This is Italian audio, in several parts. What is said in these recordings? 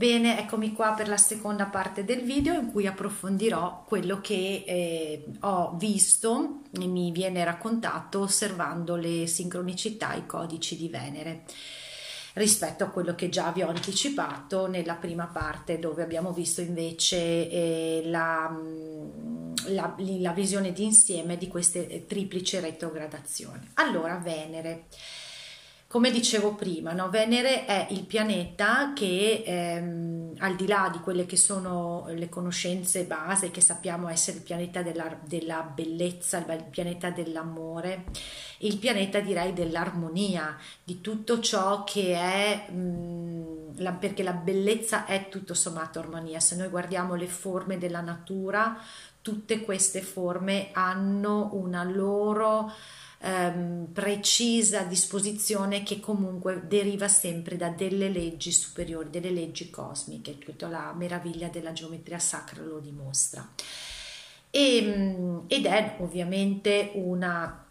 Bene, eccomi qua per la seconda parte del video in cui approfondirò quello che eh, ho visto e mi viene raccontato osservando le sincronicità, i codici di Venere rispetto a quello che già vi ho anticipato nella prima parte dove abbiamo visto invece eh, la, mm, la, la visione d'insieme di queste triplici retrogradazioni. Allora, Venere. Come dicevo prima, no? Venere è il pianeta che ehm, al di là di quelle che sono le conoscenze base, che sappiamo essere il pianeta della, della bellezza, il pianeta dell'amore, il pianeta direi dell'armonia, di tutto ciò che è, mh, mm, la, perché la bellezza è tutto sommato armonia. Se noi guardiamo le forme della natura, tutte queste forme hanno una loro ehm, precisa disposizione che comunque deriva sempre da delle leggi superiori, delle leggi cosmiche, tutta la meraviglia della geometria sacra lo dimostra. E, ehm, ed è ovviamente una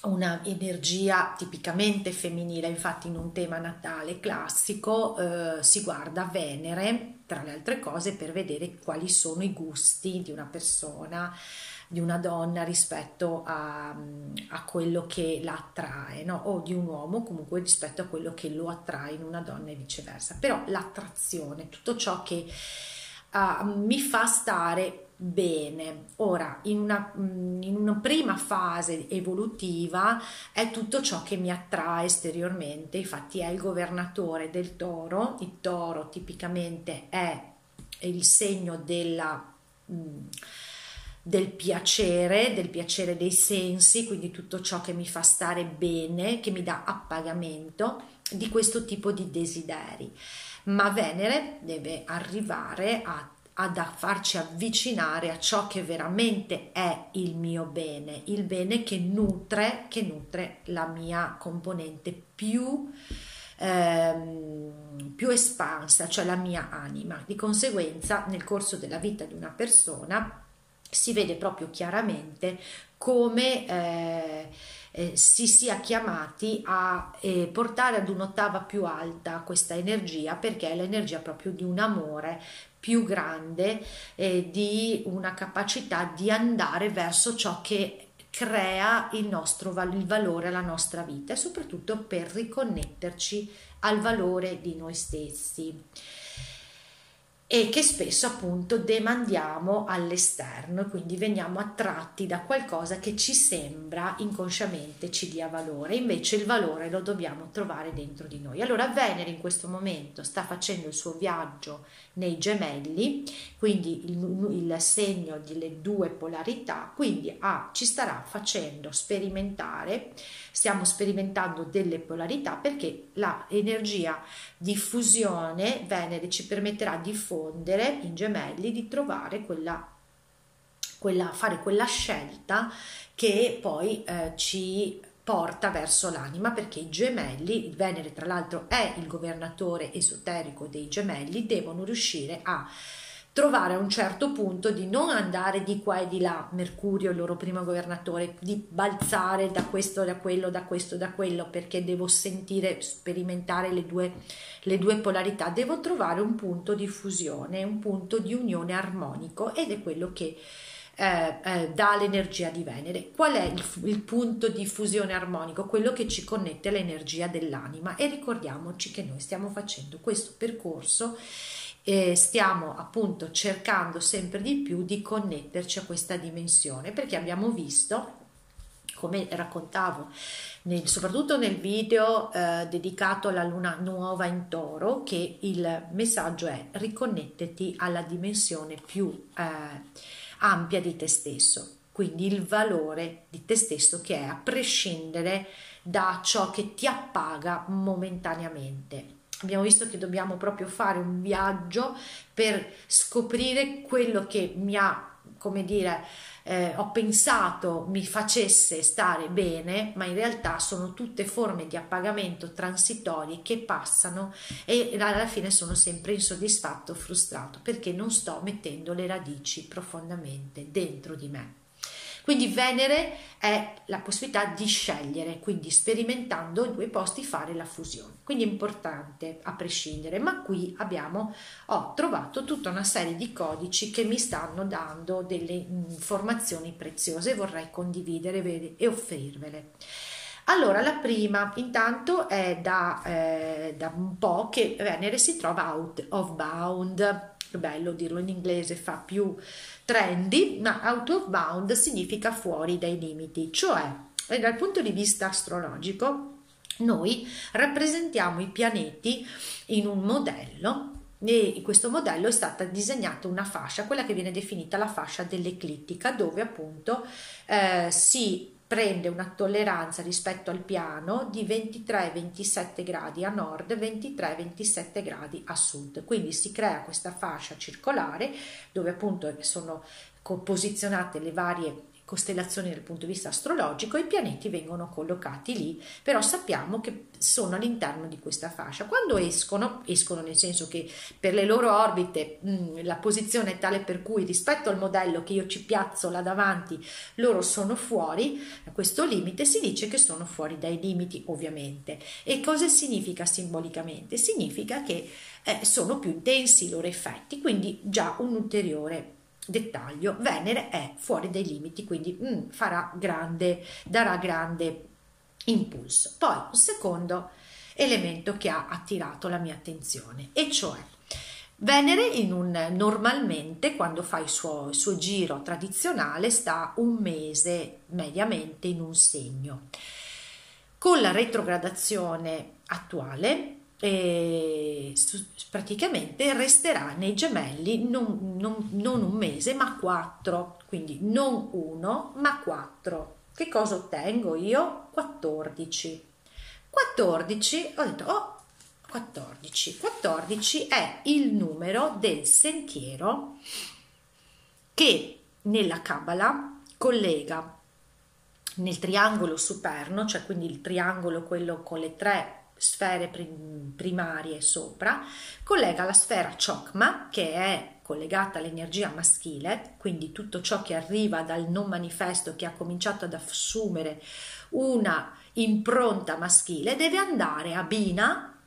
una energia tipicamente femminile, infatti in un tema natale classico eh, si guarda Venere, tra le altre cose, per vedere quali sono i gusti di una persona, di una donna rispetto a, a quello che la attrae, no? o di un uomo comunque rispetto a quello che lo attrae in una donna e viceversa. Però l'attrazione, tutto ciò che uh, mi fa stare bene. Ora, in una, in una, prima fase evolutiva è tutto ciò che mi attrae esteriormente, infatti è il governatore del toro, il toro tipicamente è il segno della del piacere, del piacere dei sensi, quindi tutto ciò che mi fa stare bene, che mi dà appagamento di questo tipo di desideri. Ma Venere deve arrivare a ad farci avvicinare a ciò che veramente è il mio bene, il bene che nutre, che nutre la mia componente più, ehm, più espansa, cioè la mia anima. Di conseguenza, nel corso della vita di una persona, si vede proprio chiaramente come eh, eh, si sia chiamati a eh, portare ad un'ottava più alta questa energia perché è l'energia proprio di un amore più grande eh, di una capacità di andare verso ciò che crea il nostro il valore alla nostra vita e soprattutto per riconnetterci al valore di noi stessi e che spesso appunto demandiamo all'esterno quindi veniamo attratti da qualcosa che ci sembra inconsciamente ci dia valore, invece il valore lo dobbiamo trovare dentro di noi. Allora Venere in questo momento sta facendo il suo viaggio nei gemelli, quindi il, il segno delle due polarità, quindi ah, ci starà facendo sperimentare, stiamo sperimentando delle polarità perché l'energia di fusione Venere ci permetterà di fondere in gemelli, di trovare quella quella, fare quella scelta che poi eh, ci porta verso l'anima perché i gemelli, il Venere tra l'altro è il governatore esoterico dei gemelli, devono riuscire a trovare a un certo punto di non andare di qua e di là, Mercurio, il loro primo governatore, di balzare da questo da quello, da questo da quello, perché devo sentire, sperimentare le due, le due polarità, devo trovare un punto di fusione, un punto di unione armonico ed è quello che eh, eh, dà l'energia di Venere. Qual è il, il, punto di fusione armonico? Quello che ci connette all'energia dell'anima e ricordiamoci che noi stiamo facendo questo percorso e stiamo appunto cercando sempre di più di connetterci a questa dimensione perché abbiamo visto come raccontavo nel, soprattutto nel video eh, dedicato alla luna nuova in toro che il messaggio è riconnettiti alla dimensione più eh, ampia di te stesso, quindi il valore di te stesso che è a prescindere da ciò che ti appaga momentaneamente. Abbiamo visto che dobbiamo proprio fare un viaggio per scoprire quello che mi ha, come dire, eh, ho pensato mi facesse stare bene, ma in realtà sono tutte forme di appagamento transitorie che passano e alla fine sono sempre insoddisfatto, frustrato perché non sto mettendo le radici profondamente dentro di me. Quindi Venere è la possibilità di scegliere, quindi sperimentando in due posti fare la fusione. Quindi è importante a prescindere, ma qui abbiamo, ho trovato tutta una serie di codici che mi stanno dando delle informazioni preziose, vorrei condividere e offrirvele. Allora, la prima intanto è da, eh, da un po' che Venere si trova out of bound è bello dirlo in inglese, fa più trendy, ma out of bound significa fuori dai limiti, cioè dal punto di vista astrologico noi rappresentiamo i pianeti in un modello e in questo modello è stata disegnata una fascia, quella che viene definita la fascia dell'eclittica, dove appunto eh, si prende una tolleranza rispetto al piano di 23-27 gradi a nord, 23-27 gradi a sud. Quindi si crea questa fascia circolare dove appunto sono posizionate le varie costellazioni dal punto di vista astrologico, i pianeti vengono collocati lì, però sappiamo che sono all'interno di questa fascia. Quando escono, escono nel senso che per le loro orbite mh, mm, la posizione è tale per cui rispetto al modello che io ci piazzo là davanti, loro sono fuori a questo limite, si dice che sono fuori dai limiti ovviamente. E cosa significa simbolicamente? Significa che eh, sono più intensi i loro effetti, quindi già un ulteriore dettaglio, Venere è fuori dai limiti, quindi mm, farà grande, darà grande impulso. Poi un secondo elemento che ha attirato la mia attenzione, e cioè Venere in un, normalmente quando fa il suo, il suo giro tradizionale sta un mese mediamente in un segno. Con la retrogradazione attuale e praticamente resterà nei gemelli non, non, non, un mese ma quattro. Quindi non uno ma quattro. Che cosa ottengo io? 14 14 ho detto oh 14 14 è il numero del sentiero che nella Kabbalah collega nel triangolo superno cioè quindi il triangolo quello con le tre sfere primarie sopra, collega la sfera Chokma, che è collegata all'energia maschile, quindi tutto ciò che arriva dal non manifesto che ha cominciato ad assumere una impronta maschile, deve andare a Bina,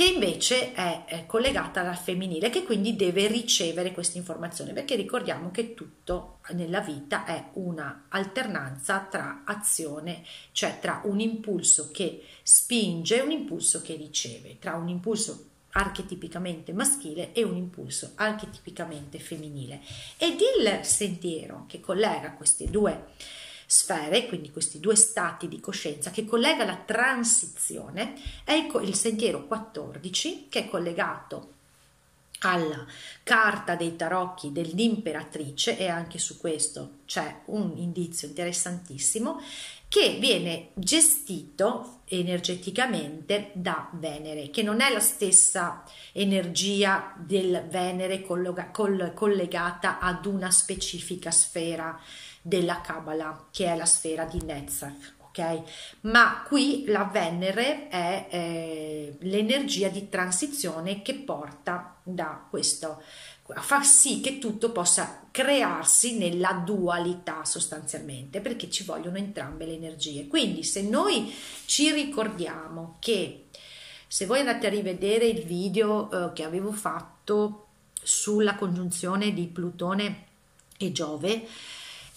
che invece è, collegata al femminile, che quindi deve ricevere questa informazione, perché ricordiamo che tutto nella vita è una alternanza tra azione, cioè tra un impulso che spinge e un impulso che riceve, tra un impulso archetipicamente maschile e un impulso archetipicamente femminile. Ed il sentiero che collega queste due sfere, quindi questi due stati di coscienza che collega la transizione, è il sentiero 14 che è collegato alla carta dei tarocchi dell'imperatrice e anche su questo c'è un indizio interessantissimo che viene gestito energeticamente da Venere, che non è la stessa energia del Venere collegata ad una specifica sfera della Kabbalah, che è la sfera di Netzach. Okay? Ma qui la Venere è eh, l'energia di transizione che porta da questo a far sì che tutto possa crearsi nella dualità sostanzialmente perché ci vogliono entrambe le energie quindi se noi ci ricordiamo che se voi andate a rivedere il video eh, che avevo fatto sulla congiunzione di Plutone e Giove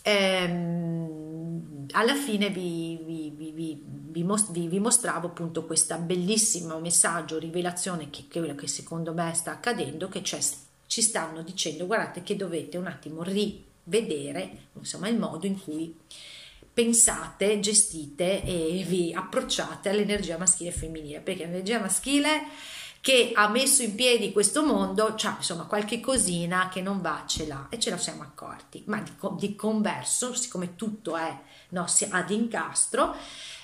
ehm, alla fine vi, vi, vi, vi, mostravo appunto questo bellissimo messaggio, rivelazione che, che, che secondo me sta accadendo, che ci stanno dicendo guardate che dovete un attimo rivedere insomma il modo in cui pensate, gestite e vi approcciate all'energia maschile e femminile, perché l'energia maschile che ha messo in piedi questo mondo, cioè insomma qualche cosina che non va ce l'ha e ce la siamo accorti, ma di, di converso, siccome tutto è no, ad incastro,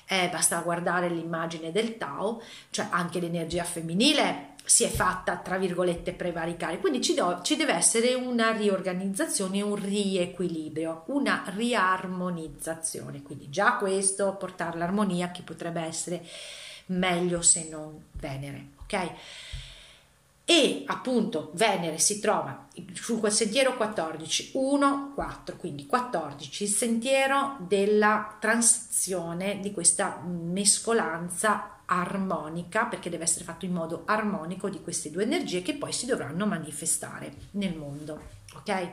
eh, basta guardare l'immagine del Tao, cioè anche l'energia femminile si è fatta, tra virgolette, prevaricare. Quindi ci, do, ci deve essere una riorganizzazione, un riequilibrio, una riarmonizzazione. Quindi già questo, portare l'armonia, che potrebbe essere meglio se non Venere, ok? E appunto Venere si trova su quel sentiero 14, 1, 4, quindi 14, il sentiero della transizione di questa mescolanza armonica, perché deve essere fatto in modo armonico di queste due energie che poi si dovranno manifestare nel mondo, ok?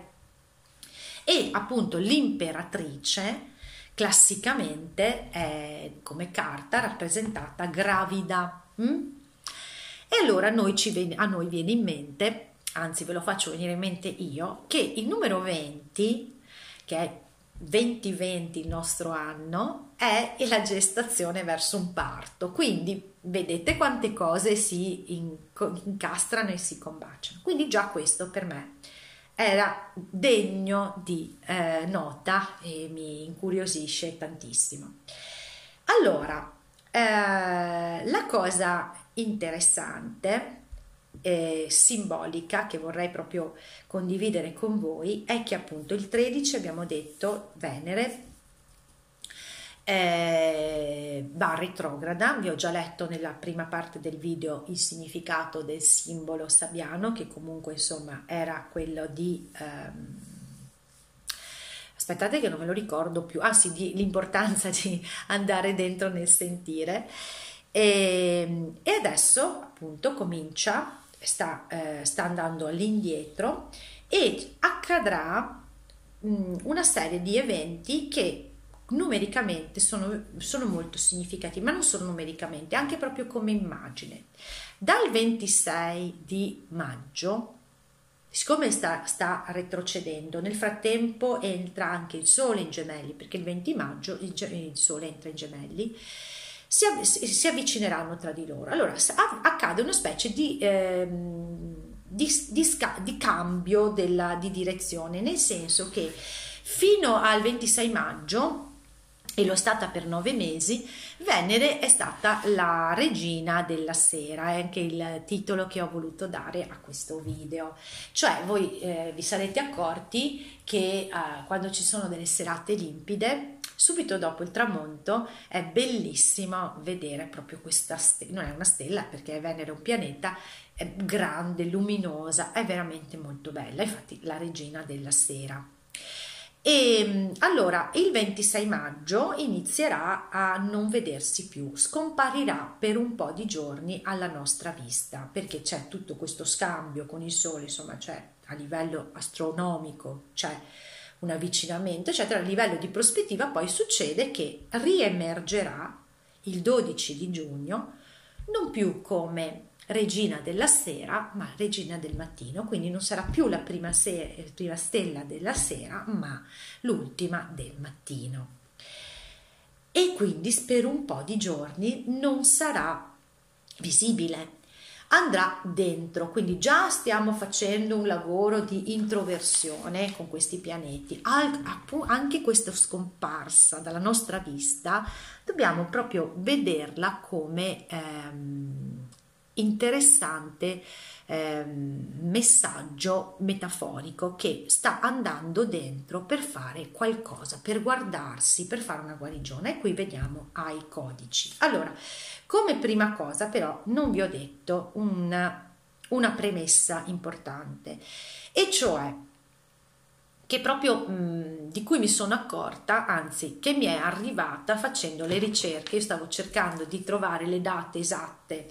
E appunto l'imperatrice classicamente è come carta rappresentata gravida. Hm? E allora noi viene, a noi viene in mente, anzi ve lo faccio venire in mente io, che il numero 20, che è 2020 il nostro anno è la gestazione verso un parto quindi vedete quante cose si incastrano e si combaciano quindi già questo per me era degno di eh, nota e mi incuriosisce tantissimo. Allora eh, la cosa interessante eh, simbolica che vorrei proprio condividere con voi è che appunto il 13 abbiamo detto Venere eh, va retrograda, vi ho già letto nella prima parte del video il significato del simbolo sabbiano che comunque insomma era quello di ehm, aspettate che non me lo ricordo più. Ah sì, di, l'importanza di andare dentro nel sentire. E, ehm, e adesso appunto comincia sta, eh, sta andando all'indietro e accadrà mh, una serie di eventi che numericamente sono, sono molto significativi, ma non solo numericamente, anche proprio come immagine. Dal 26 di maggio, siccome sta, sta, retrocedendo, nel frattempo entra anche il Sole in gemelli, perché il 20 maggio il, il Sole entra in gemelli, si, av- si avvicineranno tra di loro. Allora accade una specie di, ehm, di, di, sca- di cambio della, di direzione, nel senso che fino al 26 maggio e lo è stata per nove mesi, Venere è stata la regina della sera, è anche il titolo che ho voluto dare a questo video. Cioè voi eh, vi sarete accorti che eh, quando ci sono delle serate limpide, subito dopo il tramonto è bellissimo vedere proprio questa stella, non è una stella perché Venere è un pianeta, è grande, luminosa, è veramente molto bella, infatti la regina della sera. E mm, allora il 26 maggio inizierà a non vedersi più, scomparirà per un po' di giorni alla nostra vista, perché c'è tutto questo scambio con il Sole, insomma, c'è a livello astronomico, c'è un avvicinamento, eccetera. A livello di prospettiva poi succede che riemergerà il 12 di giugno non più come regina della sera, ma regina del mattino, quindi non sarà più la prima, se- prima stella della sera, ma l'ultima del mattino. E quindi per un po' di giorni non sarà visibile, andrà dentro, quindi già stiamo facendo un lavoro di introversione con questi pianeti. Anche questa scomparsa dalla nostra vista dobbiamo proprio vederla come ehm, interessante eh, messaggio metaforico che sta andando dentro per fare qualcosa, per guardarsi, per fare una guarigione. E qui vediamo ai codici. Allora, come prima cosa però non vi ho detto una, una premessa importante, e cioè che proprio mh, di cui mi sono accorta, anzi che mi è arrivata facendo le ricerche, io stavo cercando di trovare le date esatte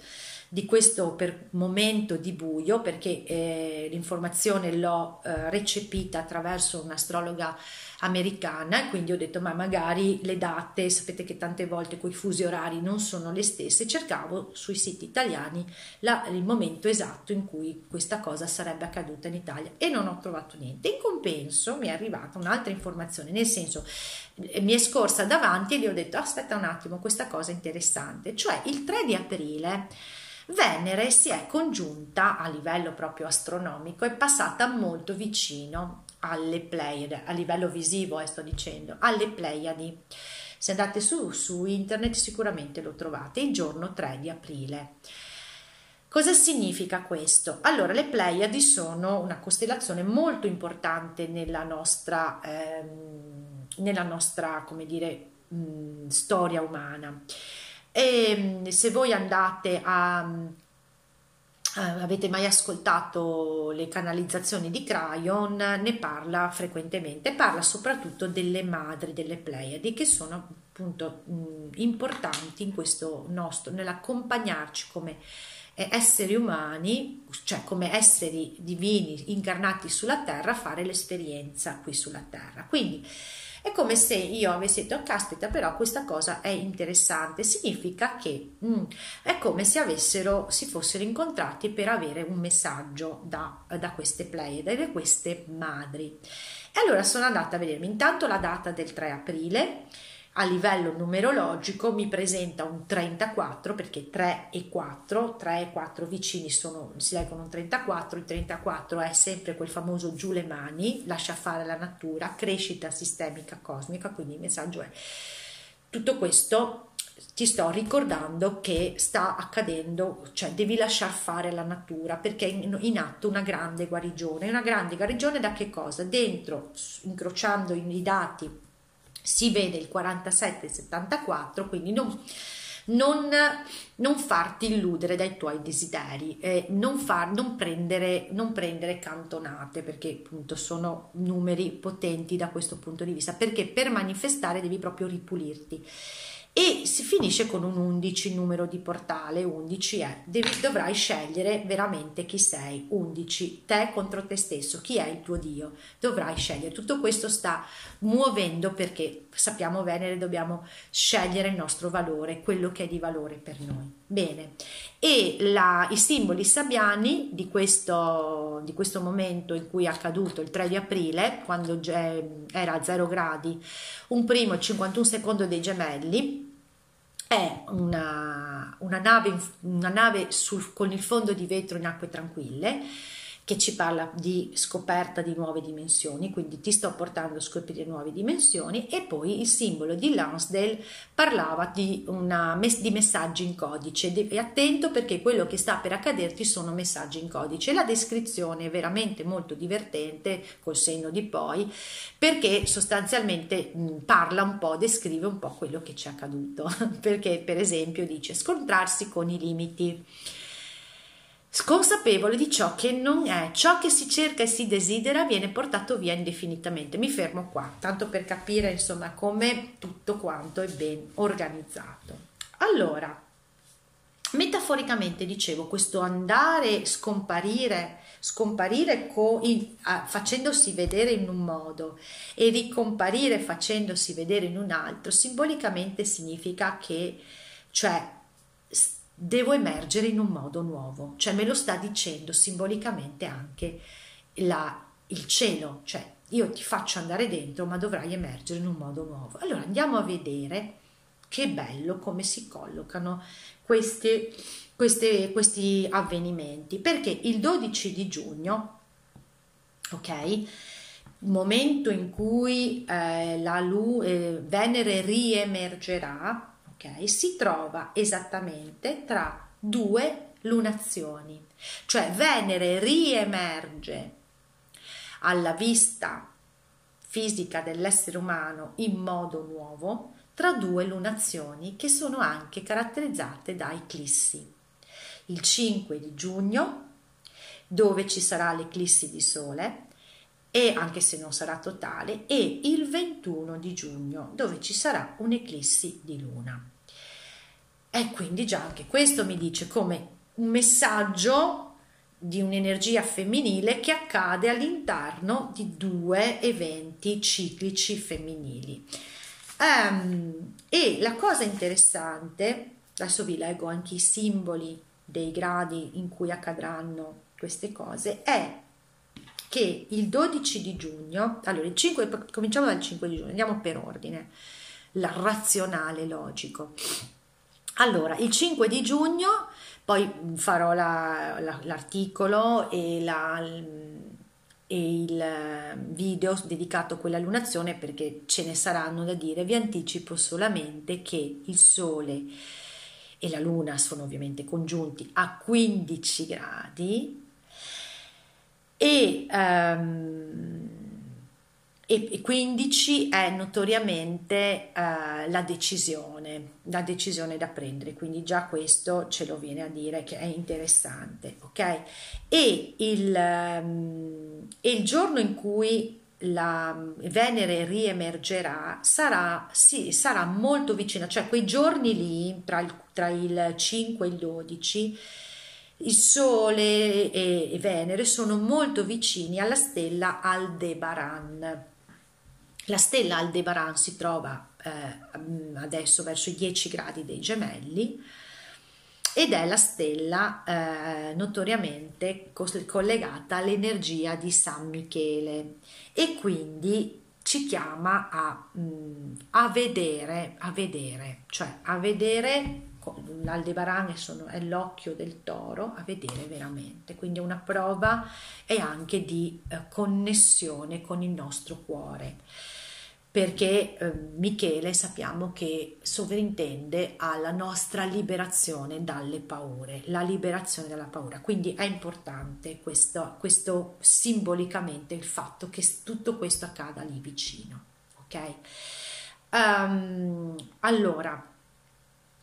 di questo per momento di buio perché eh, l'informazione l'ho eh, recepita attraverso un'astrologa americana e quindi ho detto ma magari le date sapete che tante volte quei fusi orari non sono le stesse cercavo sui siti italiani la, il momento esatto in cui questa cosa sarebbe accaduta in Italia e non ho trovato niente. In compenso mi è arrivata un'altra informazione nel senso eh, mi è scorsa davanti e gli ho detto aspetta un attimo questa cosa interessante cioè il 3 di aprile Venere si è congiunta a livello proprio astronomico, è passata molto vicino alle Pleiadi, a livello visivo eh, sto dicendo, alle Pleiadi. Se andate su, su internet sicuramente lo trovate, il giorno 3 di aprile. Cosa significa questo? Allora, le Pleiadi sono una costellazione molto importante nella nostra, ehm, nella nostra come dire, mh, storia umana. E se voi andate a Uh, avete mai ascoltato le canalizzazioni di Cryon? Ne parla frequentemente, parla soprattutto delle madri delle Pleiadi che sono appunto mh, importanti in questo nostro, nell'accompagnarci come eh, esseri umani, cioè come esseri divini incarnati sulla terra, a fare l'esperienza qui sulla terra. Quindi è come se io avessi detto, caspita, però questa cosa è interessante, significa che mm, è come se avessero, si fossero incontrati per avere un messaggio da, da queste Pleiade, da queste madri. E allora sono andata a vedermi intanto la data del 3 aprile, a livello numerologico mi presenta un 34 perché 3 e 4, 3 e 4 vicini sono, si leggono un 34, il 34 è sempre quel famoso giù le mani, lascia fare la natura, crescita sistemica cosmica, quindi il messaggio è tutto questo ti sto ricordando che sta accadendo, cioè devi lasciar fare la natura perché è in, atto una grande guarigione. Una grande guarigione da che cosa? Dentro, incrociando i dati si vede il 47-74, quindi non, non, non, farti illudere dai tuoi desideri, eh, non, far, non, prendere, non prendere cantonate perché appunto sono numeri potenti da questo punto di vista, perché per manifestare devi proprio ripulirti e si finisce con un 11 numero di portale 11 è. Devi, dovrai scegliere veramente chi sei. 11 te contro te stesso chi è il tuo dio? Dovrai scegliere. Tutto questo sta muovendo perché sappiamo Venere dobbiamo scegliere il nostro valore quello che è di valore per noi bene. E la, i simboli sabbiani di questo, di questo momento in cui è accaduto il 3 di aprile quando era a 0 gradi un primo e 51 secondo dei gemelli è una, una nave, una nave sul, con il fondo di vetro in acque tranquille che ci parla di scoperta di nuove dimensioni, quindi ti sto portando a scoprire nuove dimensioni e poi il simbolo di Lansdale parlava di, una, di messaggi in codice, devi attento perché quello che sta per accaderti sono messaggi in codice. La descrizione è veramente molto divertente col senno di poi perché sostanzialmente parla un po', descrive un po' quello che ci è accaduto, perché per esempio dice scontrarsi con i limiti Consapevole di ciò che non è, ciò che si cerca e si desidera viene portato via indefinitamente. Mi fermo qua, tanto per capire insomma come tutto quanto è ben organizzato. Allora, metaforicamente dicevo, questo andare, scomparire, scomparire co- in, ah, facendosi vedere in un modo e ricomparire facendosi vedere in un altro, simbolicamente significa che, cioè, devo emergere in un modo nuovo, cioè me lo sta dicendo simbolicamente anche la, il cielo, cioè io ti faccio andare dentro ma dovrai emergere in un modo nuovo. Allora andiamo a vedere che bello come si collocano questi, questi, questi avvenimenti, perché il 12 di giugno, ok, momento in cui eh, la Lu, eh, Venere riemergerà, ok? Si trova esattamente tra due lunazioni, cioè Venere riemerge alla vista fisica dell'essere umano in modo nuovo tra due lunazioni che sono anche caratterizzate da eclissi. Il 5 di giugno, dove ci sarà l'eclissi di Sole, e anche se non sarà totale, e il 21 di giugno dove ci sarà un'eclissi di luna. E quindi già anche questo mi dice come un messaggio di un'energia femminile che accade all'interno di due eventi ciclici femminili. Um, e la cosa interessante, adesso vi leggo anche i simboli dei gradi in cui accadranno queste cose, è che il 12 di giugno, allora il 5, cominciamo dal 5 di giugno, andiamo per ordine, la razionale logico. Allora, il 5 di giugno, poi farò la, la, l'articolo e la, e il video dedicato a quella lunazione perché ce ne saranno da dire. Vi anticipo solamente che il Sole e la Luna sono ovviamente congiunti a 15 gradi e um, e 15 è notoriamente uh, la decisione, la decisione da prendere, quindi già questo ce lo viene a dire che è interessante, ok? E il, um, e il giorno in cui la Venere riemergerà sarà, sì, sarà molto vicina, cioè quei giorni lì tra il, tra il 5 e il 12 il Sole e Venere sono molto vicini alla stella Aldebaran. La stella Aldebaran si trova eh, adesso verso i 10 gradi dei gemelli ed è la stella eh, notoriamente collegata all'energia di San Michele e quindi ci chiama a, mh, a vedere, a vedere, cioè a vedere l'Aldebaran è l'occhio del toro a vedere veramente, quindi è una prova e anche di eh, connessione con il nostro cuore perché eh, Michele sappiamo che sovrintende alla nostra liberazione dalle paure, la liberazione dalla paura. Quindi è importante questo, questo simbolicamente il fatto che tutto questo accada lì vicino. Ok? Um, allora,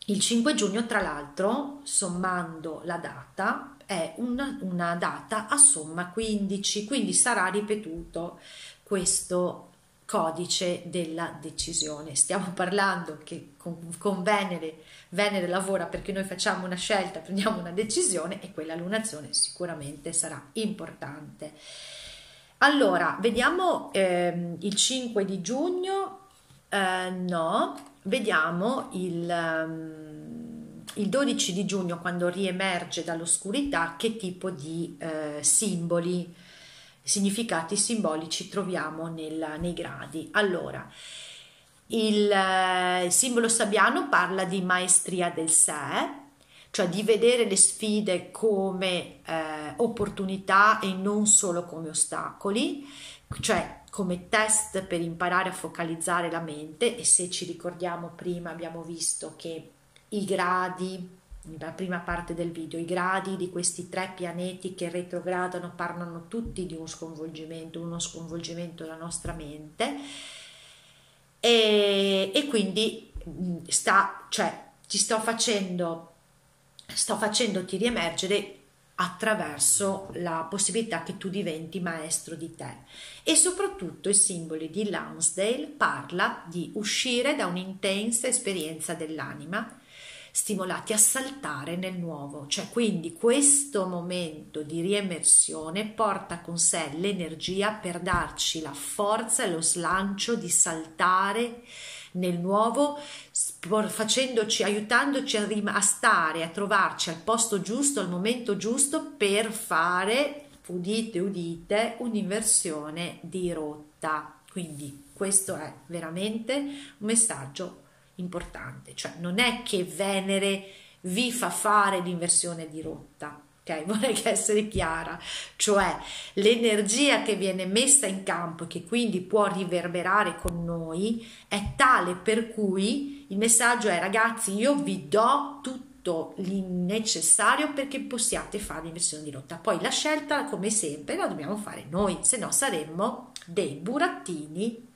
il 5 giugno, tra l'altro, sommando la data, è una, una data a somma 15, quindi sarà ripetuto questo codice della decisione. Stiamo parlando che con, con, Venere, Venere lavora perché noi facciamo una scelta, prendiamo una decisione e quella lunazione sicuramente sarà importante. Allora, vediamo ehm, il 5 di giugno, eh, no, vediamo il, um, il, 12 di giugno quando riemerge dall'oscurità che tipo di eh, simboli significati simbolici troviamo nel, nei gradi. Allora, il, eh, simbolo sabbiano parla di maestria del sé, cioè di vedere le sfide come eh, opportunità e non solo come ostacoli, cioè come test per imparare a focalizzare la mente e se ci ricordiamo prima abbiamo visto che i gradi nella prima parte del video, i gradi di questi tre pianeti che retrogradano parlano tutti di uno sconvolgimento, uno sconvolgimento della nostra mente. E, e quindi sta, cioè, ti sto facendo, sto facendoti riemergere attraverso la possibilità che tu diventi maestro di te. E soprattutto i simboli di Lansdale parla di uscire da un'intensa esperienza dell'anima stimolati a saltare nel nuovo, cioè quindi questo momento di riemersione porta con sé l'energia per darci la forza e lo slancio di saltare nel nuovo facendoci aiutandoci a, rim- a stare a trovarci al posto giusto al momento giusto per fare udite udite un'inversione di rotta. Quindi questo è veramente un messaggio importante, cioè non è che Venere vi fa fare l'inversione di rotta, ok? Vorrei essere chiara, cioè l'energia che viene messa in campo e che quindi può riverberare con noi è tale per cui il messaggio è ragazzi io vi do tutto il necessario perché possiate fare l'inversione di rotta. Poi la scelta, come sempre, la dobbiamo fare noi, se no saremmo dei burattini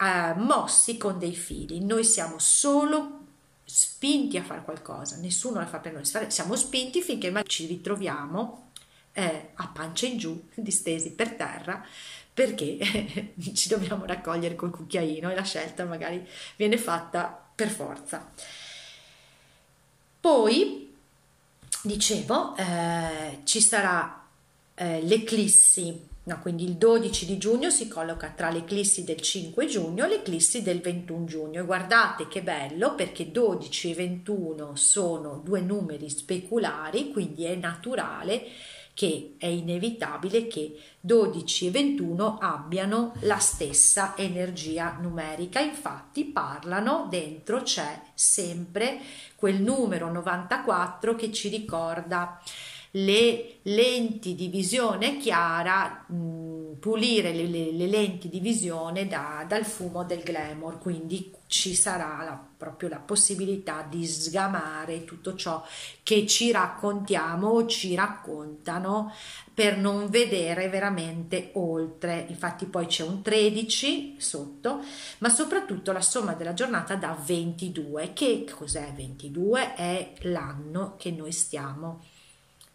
eh, mossi con dei fili, noi siamo solo spinti a fare qualcosa, nessuno la fa per noi, siamo spinti finché ci ritroviamo eh, a pancia in giù, distesi per terra, perché ci dobbiamo raccogliere col cucchiaino e la scelta magari viene fatta per forza. Poi, dicevo, eh, ci sarà eh, l'eclissi No, quindi il 12 di giugno si colloca tra l'eclissi del 5 giugno e l'eclissi del 21 giugno. E guardate che bello perché 12 e 21 sono due numeri speculari, quindi è naturale che è inevitabile che 12 e 21 abbiano la stessa energia numerica, infatti parlano dentro c'è sempre quel numero 94 che ci ricorda le lenti di visione chiara, mh, pulire le, le, le, lenti di visione da, dal fumo del glamour, quindi ci sarà la, proprio la possibilità di sgamare tutto ciò che ci raccontiamo o ci raccontano per non vedere veramente oltre. Infatti poi c'è un 13 sotto, ma soprattutto la somma della giornata da 22. Che cos'è 22? È l'anno che noi stiamo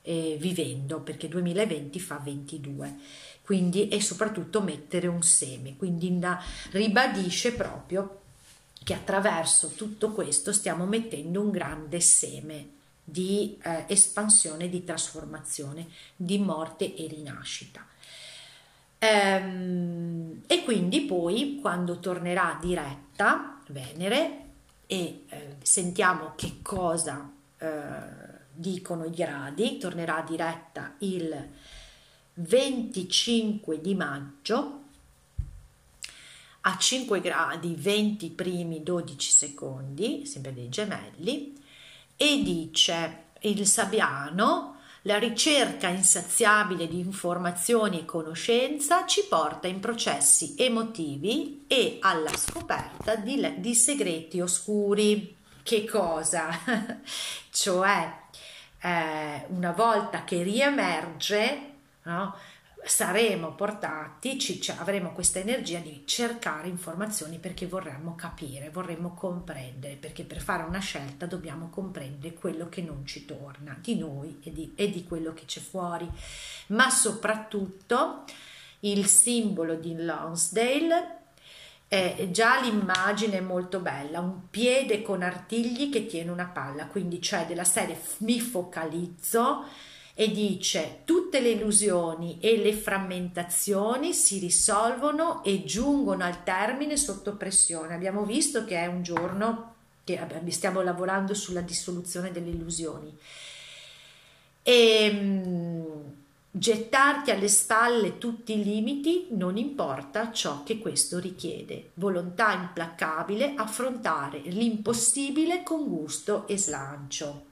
eh, vivendo, perché 2020 fa 22. Quindi e soprattutto mettere un seme, quindi ribadisce proprio che attraverso tutto questo stiamo mettendo un grande seme di eh, espansione, di trasformazione, di morte e rinascita. Ehm, e quindi poi quando tornerà diretta Venere e eh, sentiamo che cosa eh, dicono i gradi, tornerà diretta il 25 di maggio a 5 gradi 20 primi 12 secondi, sempre dei gemelli, e dice il Sabiano, la ricerca insaziabile di informazioni e conoscenza ci porta in processi emotivi e alla scoperta di, di segreti oscuri. Che cosa? cioè, eh, una volta che riemerge, no? saremo portati, ci, ci, avremo questa energia di cercare informazioni perché vorremmo capire, vorremmo comprendere, perché per fare una scelta dobbiamo comprendere quello che non ci torna di noi e di, e di quello che c'è fuori, ma soprattutto il simbolo di Lonsdale è già l'immagine è molto bella, un piede con artigli che tiene una palla, quindi cioè della serie mi focalizzo e dice tutte le illusioni e le frammentazioni si risolvono e giungono al termine sotto pressione. Abbiamo visto che è un giorno che stiamo lavorando sulla dissoluzione delle illusioni. E mm, gettarti alle spalle tutti i limiti non importa ciò che questo richiede. Volontà implacabile, affrontare l'impossibile con gusto e slancio.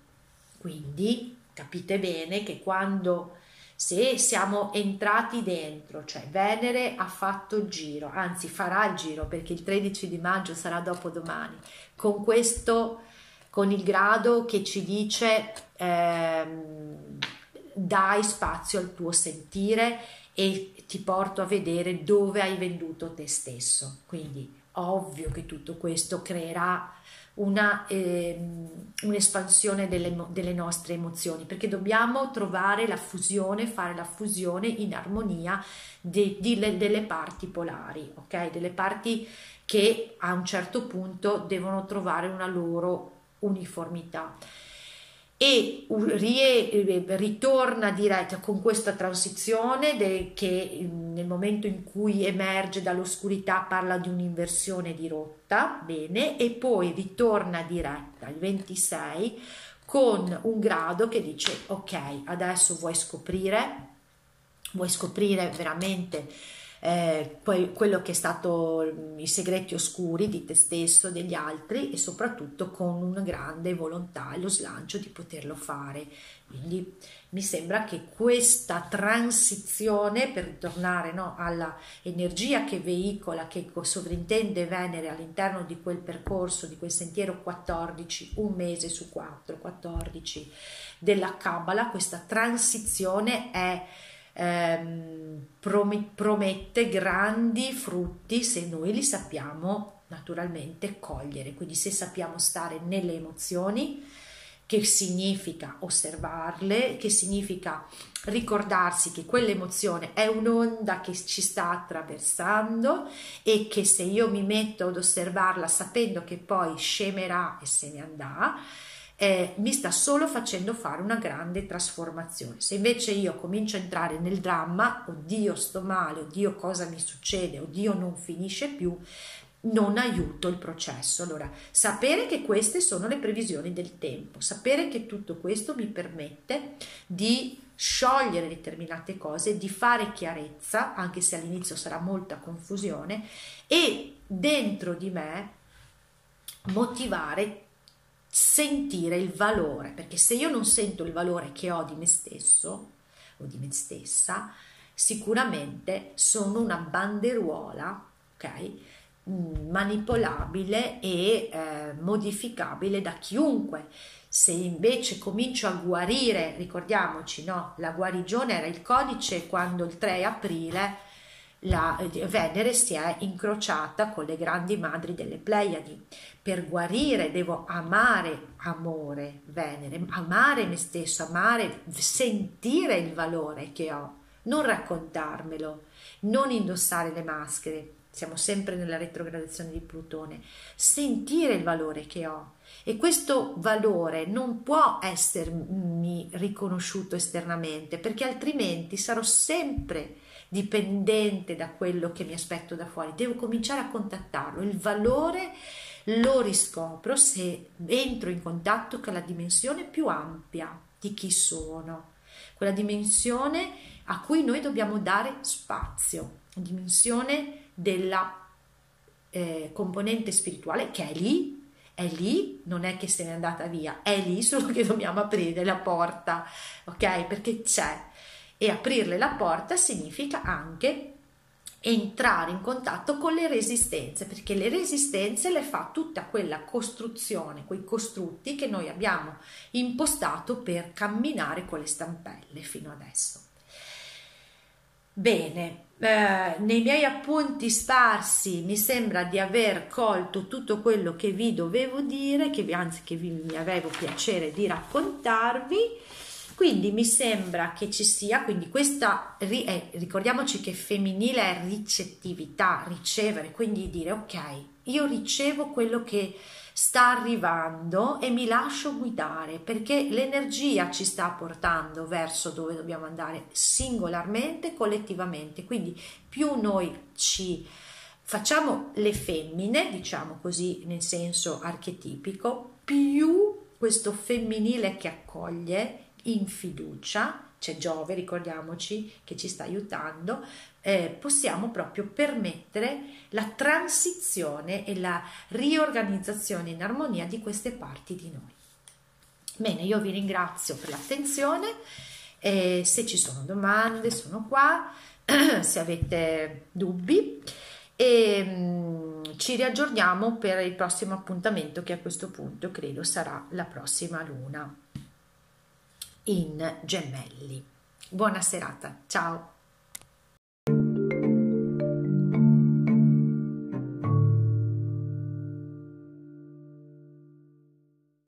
Quindi capite bene che quando se siamo entrati dentro, cioè Venere ha fatto il giro, anzi farà il giro perché il 13 di maggio sarà dopodomani, con questo, con il grado che ci dice ehm, dai spazio al tuo sentire e ti porto a vedere dove hai venduto te stesso. Quindi ovvio che tutto questo creerà una, eh, un'espansione delle, delle, nostre emozioni, perché dobbiamo trovare la fusione, fare la fusione in armonia de, de, delle parti polari, ok? Delle parti che a un certo punto devono trovare una loro uniformità e ritorna diretta con questa transizione de, che nel momento in cui emerge dall'oscurità parla di un'inversione di rotta, bene, e poi ritorna diretta il 26 con un grado che dice ok, adesso vuoi scoprire, vuoi scoprire veramente eh, quello che è stato i segreti oscuri di te stesso, degli altri e soprattutto con una grande volontà e lo slancio di poterlo fare. Quindi mi sembra che questa transizione per ritornare no, alla energia che veicola, che sovrintende Venere all'interno di quel percorso, di quel sentiero 14, un mese su 4, 14 della Kabbalah, questa transizione è ehm, promette grandi frutti se noi li sappiamo naturalmente cogliere, quindi se sappiamo stare nelle emozioni, che significa osservarle, che significa ricordarsi che quell'emozione è un'onda che ci sta attraversando e che se io mi metto ad osservarla sapendo che poi scemerà e se ne andrà, eh, mi sta solo facendo fare una grande trasformazione. Se invece io comincio a entrare nel dramma, oddio sto male, oddio cosa mi succede, oddio non finisce più, non aiuto il processo. Allora, sapere che queste sono le previsioni del tempo, sapere che tutto questo mi permette di sciogliere determinate cose, di fare chiarezza, anche se all'inizio sarà molta confusione, e dentro di me motivare sentire il valore, perché se io non sento il valore che ho di me stesso o di me stessa, sicuramente sono una banderuola, ok? Mm, manipolabile e eh, modificabile da chiunque. Se invece comincio a guarire, ricordiamoci, no, la guarigione era il codice quando il 3 aprile la Venere si è incrociata con le grandi madri delle Pleiadi. Per guarire devo amare amore, Venere, amare me stesso, amare, sentire il valore che ho, non raccontarmelo, non indossare le maschere. Siamo sempre nella retrogradazione di Plutone. Sentire il valore che ho. E questo valore non può essermi riconosciuto esternamente, perché altrimenti sarò sempre dipendente da quello che mi aspetto da fuori, devo cominciare a contattarlo. Il valore lo riscopro se entro in contatto con la dimensione più ampia di chi sono, quella dimensione a cui noi dobbiamo dare spazio, la dimensione della eh, componente spirituale che è lì, è lì, non è che se n'è andata via, è lì, solo che dobbiamo aprire la porta, ok? Perché c'è e aprirle la porta significa anche entrare in contatto con le resistenze, perché le resistenze le fa tutta quella costruzione, quei costrutti che noi abbiamo impostato per camminare con le stampelle fino adesso. Bene, eh, nei miei appunti sparsi mi sembra di aver colto tutto quello che vi dovevo dire, che anzi che vi, mi avevo piacere di raccontarvi. Quindi mi sembra che ci sia, quindi questa, eh, ricordiamoci che femminile è ricettività, ricevere, quindi dire ok, io ricevo quello che sta arrivando e mi lascio guidare perché l'energia ci sta portando verso dove dobbiamo andare singolarmente, collettivamente. Quindi più noi ci facciamo le femmine, diciamo così nel senso archetipico, più questo femminile che accoglie in fiducia, c'è Giove, ricordiamoci che ci sta aiutando, eh, possiamo proprio permettere la transizione e la riorganizzazione in armonia di queste parti di noi. Bene, io vi ringrazio per l'attenzione, eh, se ci sono domande sono qua, se avete dubbi e mh, mm, ci riaggiorniamo per il prossimo appuntamento che a questo punto credo sarà la prossima luna in gemelli. Buona serata, ciao!